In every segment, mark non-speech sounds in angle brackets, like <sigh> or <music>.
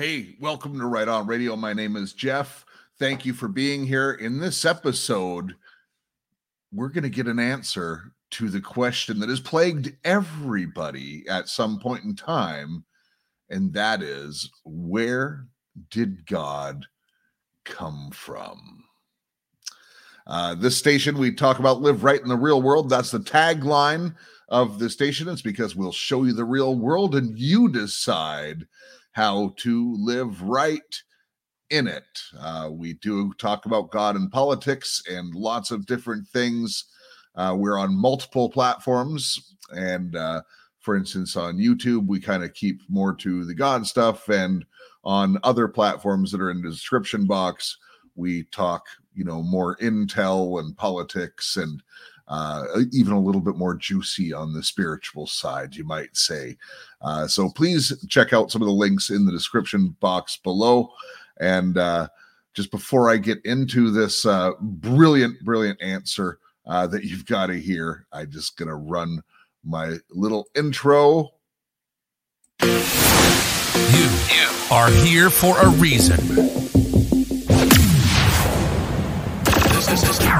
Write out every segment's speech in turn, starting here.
Hey, welcome to Right On Radio. My name is Jeff. Thank you for being here. In this episode, we're going to get an answer to the question that has plagued everybody at some point in time, and that is where did God come from? Uh, this station we talk about live right in the real world. That's the tagline of the station. It's because we'll show you the real world and you decide how to live right in it. Uh, we do talk about God and politics and lots of different things. Uh, we're on multiple platforms. And uh, for instance, on YouTube, we kind of keep more to the God stuff. And on other platforms that are in the description box, we talk, you know, more intel and politics and uh, even a little bit more juicy on the spiritual side, you might say. Uh, so please check out some of the links in the description box below. And uh, just before I get into this uh, brilliant, brilliant answer uh, that you've got to hear, I'm just going to run my little intro. You are here for a reason. This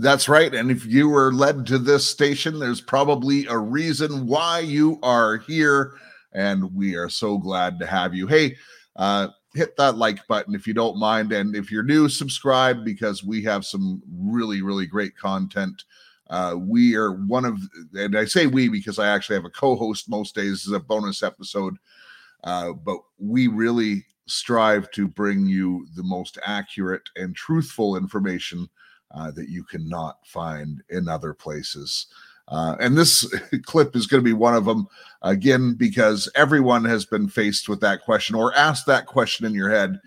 That's right. And if you were led to this station, there's probably a reason why you are here. And we are so glad to have you. Hey, uh, hit that like button if you don't mind. And if you're new, subscribe because we have some really, really great content. Uh, we are one of, and I say we because I actually have a co host most days. This is a bonus episode. Uh, but we really strive to bring you the most accurate and truthful information uh, that you cannot find in other places. Uh, and this <laughs> clip is going to be one of them again because everyone has been faced with that question or asked that question in your head.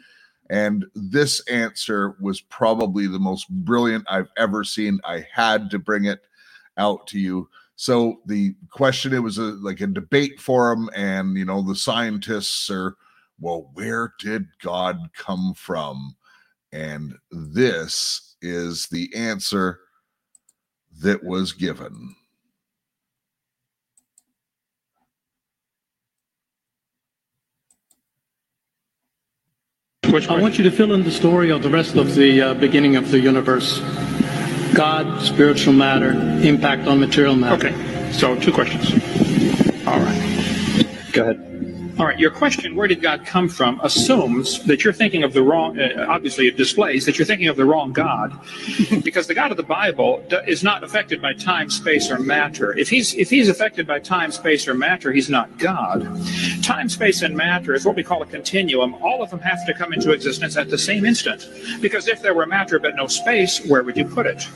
And this answer was probably the most brilliant I've ever seen. I had to bring it out to you. So the question it was a, like a debate forum, and you know the scientists are, well, where did God come from? And this is the answer that was given. I want you to fill in the story of the rest of the uh, beginning of the universe. God, spiritual matter, impact on material matter. Okay, so two questions. All right. Go ahead. All right, your question, where did God come from, assumes that you're thinking of the wrong, uh, obviously it displays that you're thinking of the wrong God. <laughs> because the God of the Bible is not affected by time, space, or matter. If he's, if he's affected by time, space, or matter, he's not God. Time, space, and matter is what we call a continuum. All of them have to come into existence at the same instant. Because if there were matter but no space, where would you put it?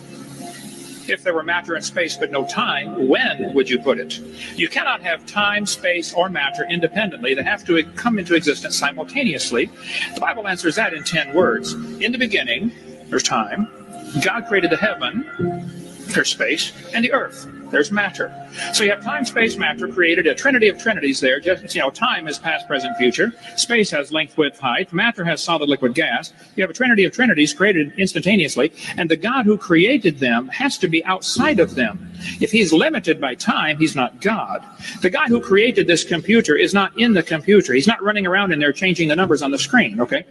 If there were matter and space but no time, when would you put it? You cannot have time, space, or matter independently. They have to come into existence simultaneously. The Bible answers that in 10 words. In the beginning, there's time. God created the heaven, there's space, and the earth. There's matter. So you have time, space, matter created a trinity of trinities there. Just you know, time is past, present, future. Space has length, width, height. Matter has solid, liquid, gas. You have a trinity of trinities created instantaneously, and the God who created them has to be outside of them. If he's limited by time, he's not God. The guy who created this computer is not in the computer. He's not running around in there changing the numbers on the screen, okay?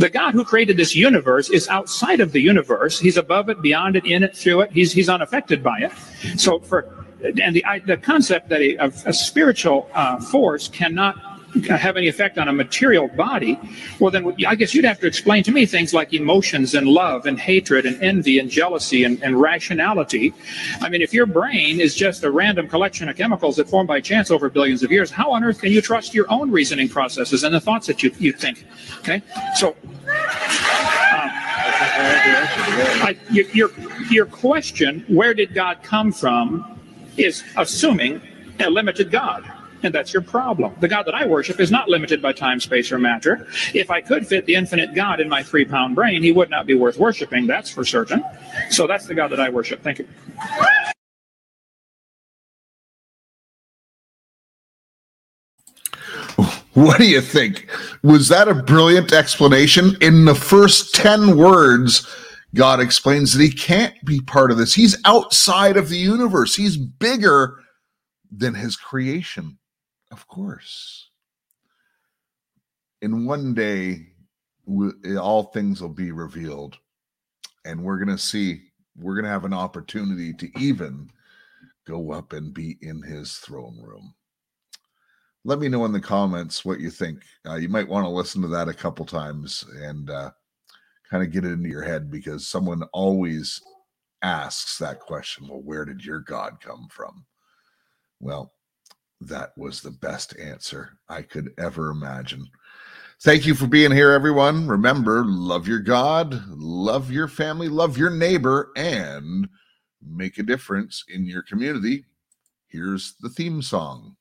The God who created this universe is outside of the universe. He's above it, beyond it, in it, through it. He's, he's unaffected by it. So for, and the, the concept that a, a spiritual uh, force cannot have any effect on a material body, well, then I guess you'd have to explain to me things like emotions and love and hatred and envy and jealousy and, and rationality. I mean, if your brain is just a random collection of chemicals that form by chance over billions of years, how on earth can you trust your own reasoning processes and the thoughts that you, you think? Okay, so. Um, I, your, your question, where did God come from, is assuming a limited God. And that's your problem. The God that I worship is not limited by time, space, or matter. If I could fit the infinite God in my three pound brain, he would not be worth worshiping, that's for certain. So that's the God that I worship. Thank you. What do you think? Was that a brilliant explanation? In the first 10 words, God explains that he can't be part of this. He's outside of the universe, he's bigger than his creation, of course. In one day, all things will be revealed, and we're going to see, we're going to have an opportunity to even go up and be in his throne room let me know in the comments what you think. Uh, you might want to listen to that a couple times and uh, kind of get it into your head because someone always asks that question well, where did your God come from? Well, that was the best answer I could ever imagine. Thank you for being here, everyone. Remember, love your God, love your family, love your neighbor, and make a difference in your community. Here's the theme song.